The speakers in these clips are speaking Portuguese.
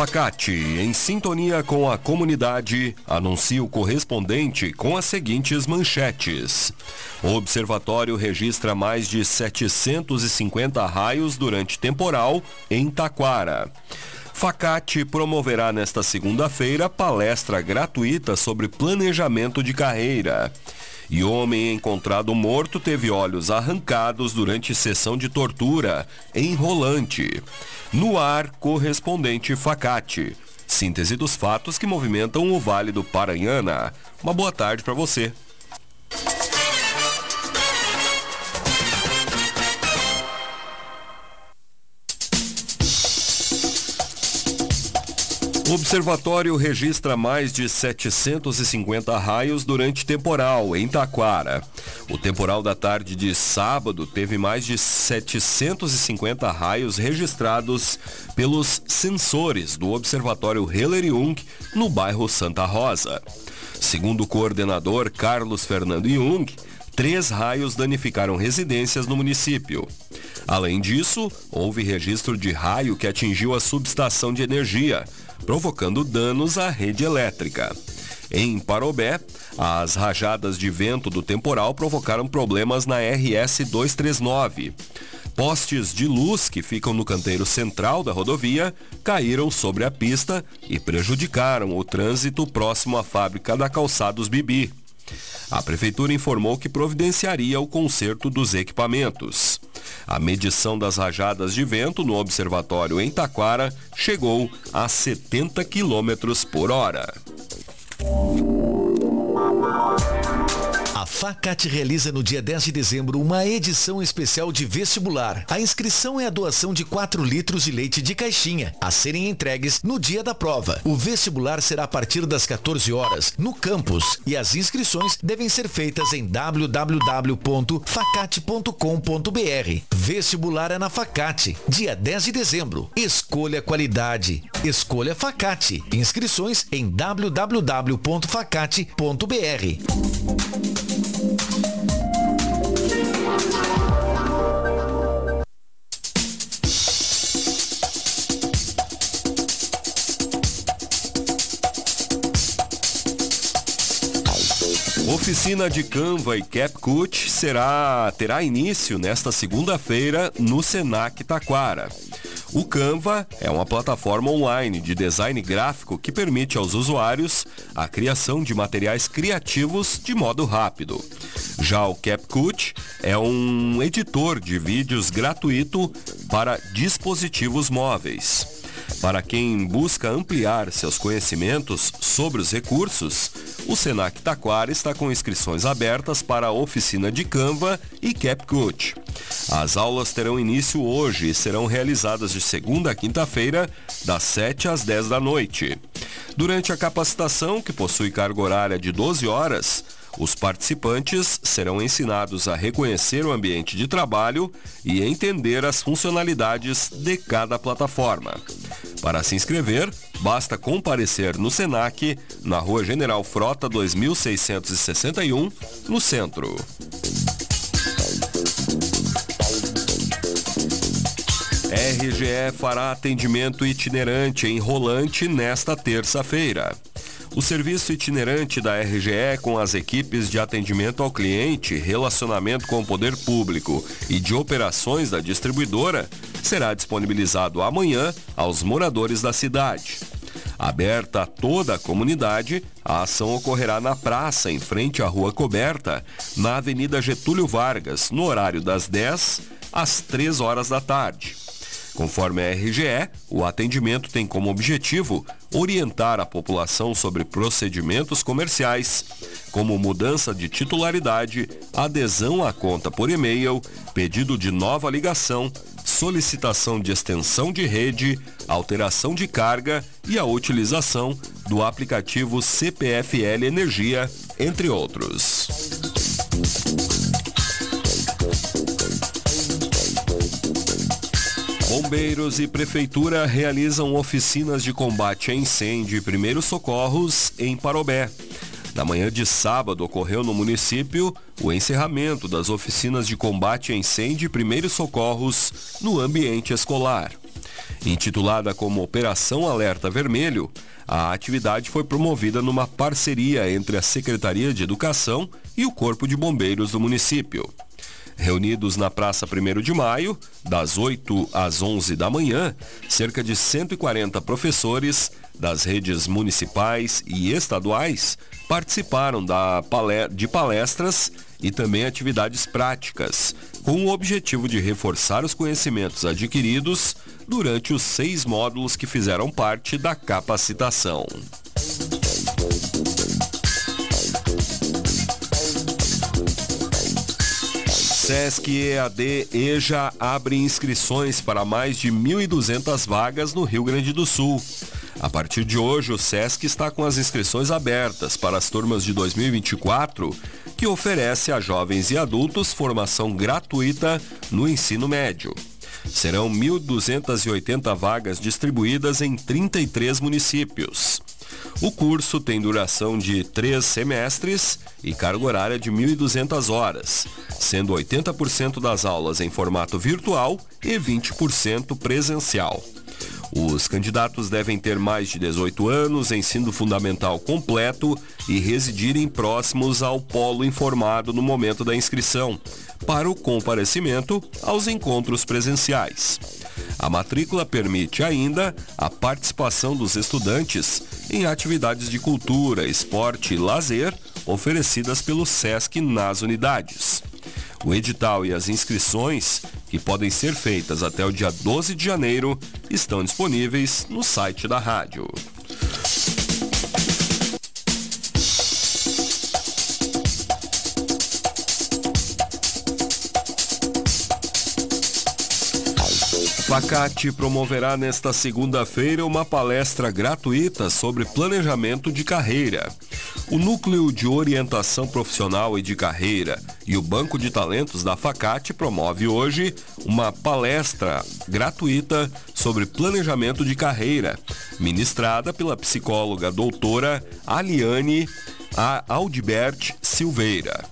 Facate, em sintonia com a comunidade, anuncia o correspondente com as seguintes manchetes. O observatório registra mais de 750 raios durante temporal em Taquara. Facate promoverá nesta segunda-feira palestra gratuita sobre planejamento de carreira. E homem encontrado morto teve olhos arrancados durante sessão de tortura em Rolante. No ar, correspondente Facate. Síntese dos fatos que movimentam o Vale do Paranhana. Uma boa tarde para você. O observatório registra mais de 750 raios durante temporal em Taquara. O temporal da tarde de sábado teve mais de 750 raios registrados pelos sensores do Observatório Heller Jung no bairro Santa Rosa. Segundo o coordenador Carlos Fernando Jung, três raios danificaram residências no município. Além disso, houve registro de raio que atingiu a subestação de energia, provocando danos à rede elétrica. Em Parobé, as rajadas de vento do temporal provocaram problemas na RS 239. Postes de luz que ficam no canteiro central da rodovia caíram sobre a pista e prejudicaram o trânsito próximo à fábrica da Calçados Bibi. A prefeitura informou que providenciaria o conserto dos equipamentos. A medição das rajadas de vento no observatório em Taquara chegou a 70 km por hora. Facate realiza no dia 10 de dezembro uma edição especial de vestibular. A inscrição é a doação de 4 litros de leite de caixinha, a serem entregues no dia da prova. O vestibular será a partir das 14 horas no campus e as inscrições devem ser feitas em www.facate.com.br. Vestibular é na Facate, dia 10 de dezembro. Escolha qualidade. Escolha Facate. Inscrições em www.facate.br. Oficina de Canva e CapCut será terá início nesta segunda-feira no Senac Taquara. O Canva é uma plataforma online de design gráfico que permite aos usuários a criação de materiais criativos de modo rápido. Já o CapCut é um editor de vídeos gratuito para dispositivos móveis. Para quem busca ampliar seus conhecimentos sobre os recursos, o Senac Taquara está com inscrições abertas para a oficina de Canva e CapCut. As aulas terão início hoje e serão realizadas de segunda a quinta-feira, das 7 às 10 da noite. Durante a capacitação, que possui carga horária de 12 horas, os participantes serão ensinados a reconhecer o ambiente de trabalho e entender as funcionalidades de cada plataforma. Para se inscrever, basta comparecer no SENAC, na Rua General Frota 2661, no centro. RGE fará atendimento itinerante em Rolante nesta terça-feira. O serviço itinerante da RGE com as equipes de atendimento ao cliente, relacionamento com o poder público e de operações da distribuidora será disponibilizado amanhã aos moradores da cidade. Aberta a toda a comunidade, a ação ocorrerá na praça, em frente à Rua Coberta, na Avenida Getúlio Vargas, no horário das 10 às 3 horas da tarde. Conforme a RGE, o atendimento tem como objetivo orientar a população sobre procedimentos comerciais, como mudança de titularidade, adesão à conta por e-mail, pedido de nova ligação, solicitação de extensão de rede, alteração de carga e a utilização do aplicativo CPFL Energia, entre outros. Bombeiros e Prefeitura realizam oficinas de combate a incêndio e primeiros socorros em Parobé. Na manhã de sábado ocorreu no município o encerramento das oficinas de combate a incêndio e primeiros socorros no ambiente escolar. Intitulada como Operação Alerta Vermelho, a atividade foi promovida numa parceria entre a Secretaria de Educação e o Corpo de Bombeiros do município. Reunidos na Praça 1 de Maio, das 8 às 11 da manhã, cerca de 140 professores das redes municipais e estaduais participaram de palestras e também atividades práticas, com o objetivo de reforçar os conhecimentos adquiridos durante os seis módulos que fizeram parte da capacitação. Sesc EAD EJA abre inscrições para mais de 1.200 vagas no Rio Grande do Sul. A partir de hoje, o SESC está com as inscrições abertas para as turmas de 2024, que oferece a jovens e adultos formação gratuita no ensino médio. Serão 1.280 vagas distribuídas em 33 municípios. O curso tem duração de três semestres e carga horária de 1.200 horas, sendo 80% das aulas em formato virtual e 20% presencial. Os candidatos devem ter mais de 18 anos, ensino fundamental completo e residirem próximos ao polo informado no momento da inscrição, para o comparecimento aos encontros presenciais. A matrícula permite ainda a participação dos estudantes em atividades de cultura, esporte e lazer oferecidas pelo SESC nas unidades. O edital e as inscrições, que podem ser feitas até o dia 12 de janeiro, estão disponíveis no site da rádio. Facate promoverá nesta segunda-feira uma palestra gratuita sobre planejamento de carreira. O Núcleo de Orientação Profissional e de Carreira e o Banco de Talentos da Facate promove hoje uma palestra gratuita sobre planejamento de carreira, ministrada pela psicóloga doutora Aliane Aldibert Silveira.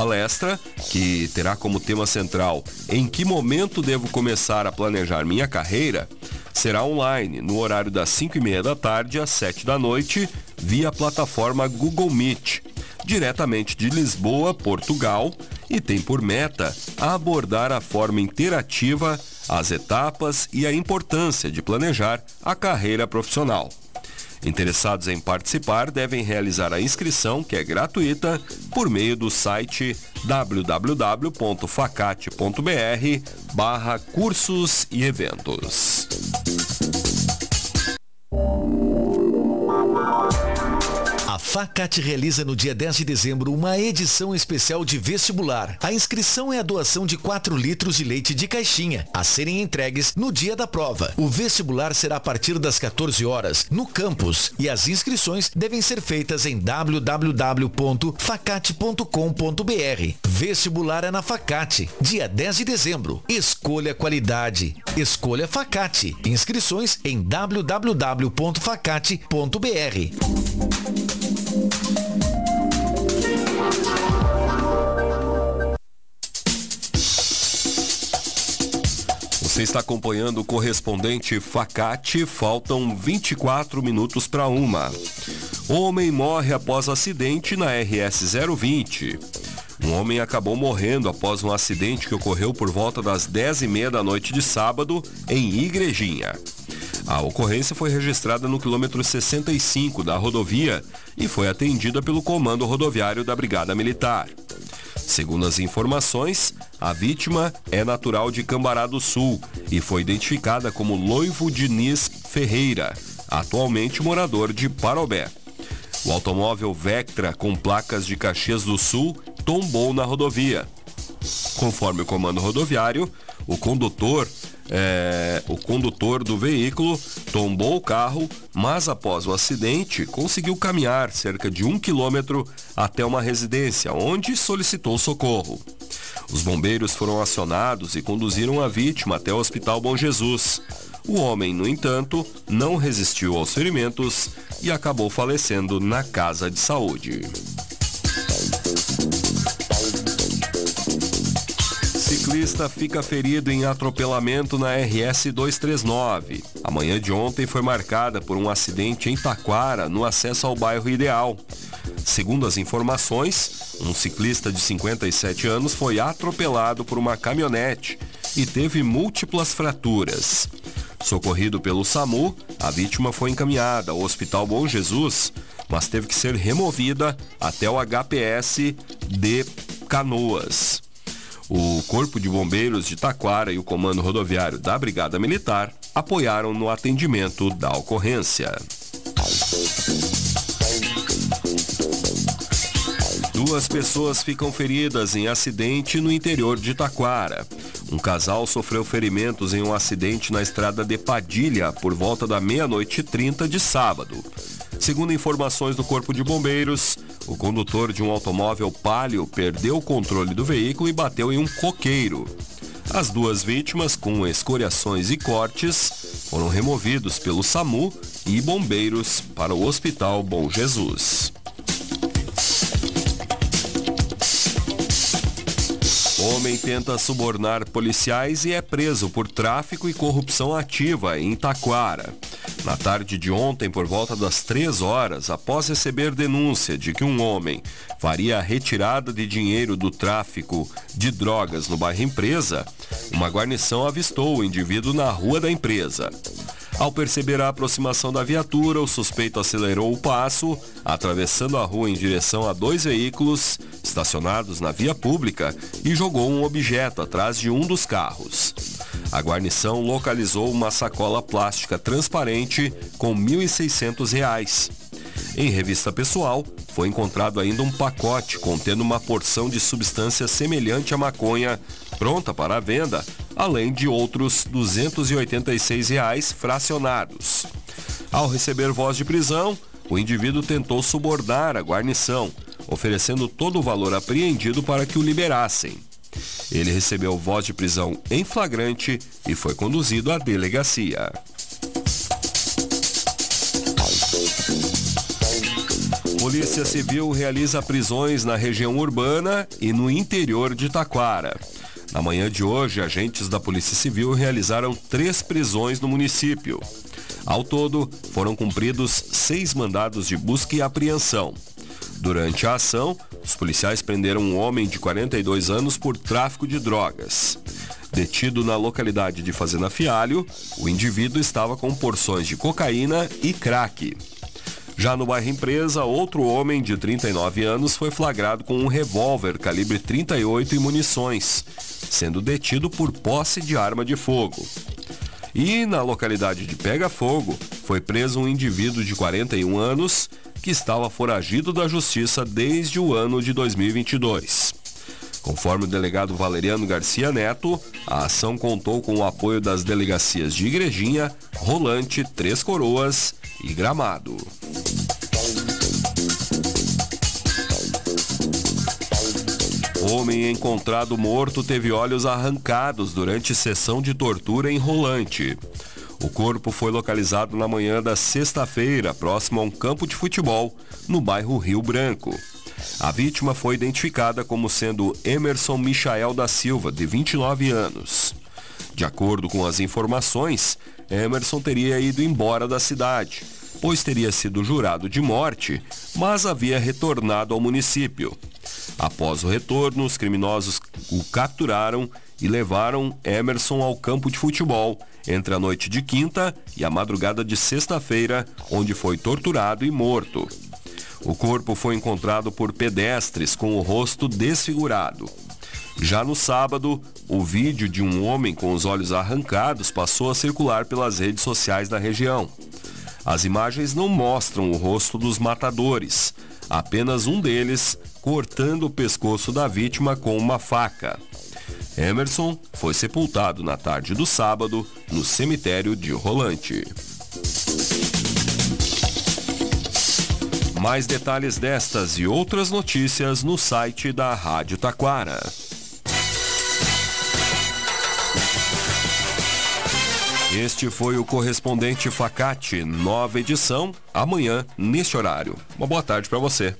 A palestra, que terá como tema central Em que momento devo começar a planejar minha carreira, será online no horário das 5 e meia da tarde às 7 da noite, via plataforma Google Meet, diretamente de Lisboa, Portugal, e tem por meta abordar a forma interativa, as etapas e a importância de planejar a carreira profissional. Interessados em participar devem realizar a inscrição, que é gratuita, por meio do site www.facate.br barra cursos e eventos. Facate realiza no dia 10 de dezembro uma edição especial de vestibular. A inscrição é a doação de 4 litros de leite de caixinha, a serem entregues no dia da prova. O vestibular será a partir das 14 horas no campus e as inscrições devem ser feitas em www.facate.com.br. Vestibular é na Facate, dia 10 de dezembro. Escolha qualidade. Escolha Facate. Inscrições em www.facate.br. Você está acompanhando o correspondente Facate. Faltam 24 minutos para uma. Homem morre após acidente na RS 020. Um homem acabou morrendo após um acidente que ocorreu por volta das 10 e meia da noite de sábado em Igrejinha. A ocorrência foi registrada no quilômetro 65 da rodovia e foi atendida pelo Comando Rodoviário da Brigada Militar. Segundo as informações, a vítima é natural de Cambará do Sul e foi identificada como Loivo Diniz Ferreira, atualmente morador de Parobé. O automóvel Vectra com placas de Caxias do Sul tombou na rodovia. Conforme o comando rodoviário, o condutor é, o condutor do veículo tombou o carro, mas após o acidente conseguiu caminhar cerca de um quilômetro até uma residência, onde solicitou socorro. Os bombeiros foram acionados e conduziram a vítima até o Hospital Bom Jesus. O homem, no entanto, não resistiu aos ferimentos e acabou falecendo na casa de saúde. Ciclista fica ferido em atropelamento na RS 239. A manhã de ontem foi marcada por um acidente em Taquara, no acesso ao bairro Ideal. Segundo as informações, um ciclista de 57 anos foi atropelado por uma caminhonete e teve múltiplas fraturas. Socorrido pelo SAMU, a vítima foi encaminhada ao Hospital Bom Jesus, mas teve que ser removida até o HPS de Canoas. O Corpo de Bombeiros de Taquara e o Comando Rodoviário da Brigada Militar apoiaram no atendimento da ocorrência. Duas pessoas ficam feridas em acidente no interior de Taquara. Um casal sofreu ferimentos em um acidente na estrada de Padilha por volta da meia-noite e trinta de sábado. Segundo informações do Corpo de Bombeiros, o condutor de um automóvel Palio perdeu o controle do veículo e bateu em um coqueiro. As duas vítimas, com escoriações e cortes, foram removidos pelo SAMU e bombeiros para o Hospital Bom Jesus. Homem tenta subornar policiais e é preso por tráfico e corrupção ativa em Taquara. Na tarde de ontem, por volta das três horas, após receber denúncia de que um homem faria a retirada de dinheiro do tráfico de drogas no bairro Empresa, uma guarnição avistou o indivíduo na rua da empresa. Ao perceber a aproximação da viatura, o suspeito acelerou o passo, atravessando a rua em direção a dois veículos estacionados na via pública e jogou um objeto atrás de um dos carros. A guarnição localizou uma sacola plástica transparente com R$ 1.600. Em revista pessoal, foi encontrado ainda um pacote contendo uma porção de substância semelhante à maconha, pronta para a venda, além de outros 286 reais fracionados. Ao receber voz de prisão, o indivíduo tentou subornar a guarnição, oferecendo todo o valor apreendido para que o liberassem. Ele recebeu voz de prisão em flagrante e foi conduzido à delegacia. Polícia Civil realiza prisões na região urbana e no interior de Taquara. Na manhã de hoje, agentes da Polícia Civil realizaram três prisões no município. Ao todo, foram cumpridos seis mandados de busca e apreensão. Durante a ação, os policiais prenderam um homem de 42 anos por tráfico de drogas. Detido na localidade de Fazenda Fialho, o indivíduo estava com porções de cocaína e crack. Já no bairro Empresa, outro homem de 39 anos foi flagrado com um revólver calibre 38 e munições, sendo detido por posse de arma de fogo. E na localidade de Pega Fogo, foi preso um indivíduo de 41 anos que estava foragido da justiça desde o ano de 2022. Conforme o delegado Valeriano Garcia Neto, a ação contou com o apoio das delegacias de Igrejinha, Rolante, Três Coroas e Gramado. Homem encontrado morto teve olhos arrancados durante sessão de tortura em Rolante. O corpo foi localizado na manhã da sexta-feira, próximo a um campo de futebol, no bairro Rio Branco. A vítima foi identificada como sendo Emerson Michael da Silva, de 29 anos. De acordo com as informações, Emerson teria ido embora da cidade, pois teria sido jurado de morte, mas havia retornado ao município. Após o retorno, os criminosos o capturaram e levaram Emerson ao campo de futebol entre a noite de quinta e a madrugada de sexta-feira, onde foi torturado e morto. O corpo foi encontrado por pedestres com o rosto desfigurado. Já no sábado, o vídeo de um homem com os olhos arrancados passou a circular pelas redes sociais da região. As imagens não mostram o rosto dos matadores, apenas um deles cortando o pescoço da vítima com uma faca. Emerson foi sepultado na tarde do sábado no cemitério de Rolante. Mais detalhes destas e outras notícias no site da Rádio Taquara. Este foi o correspondente Facate, nova edição, amanhã, neste horário. Uma boa tarde para você.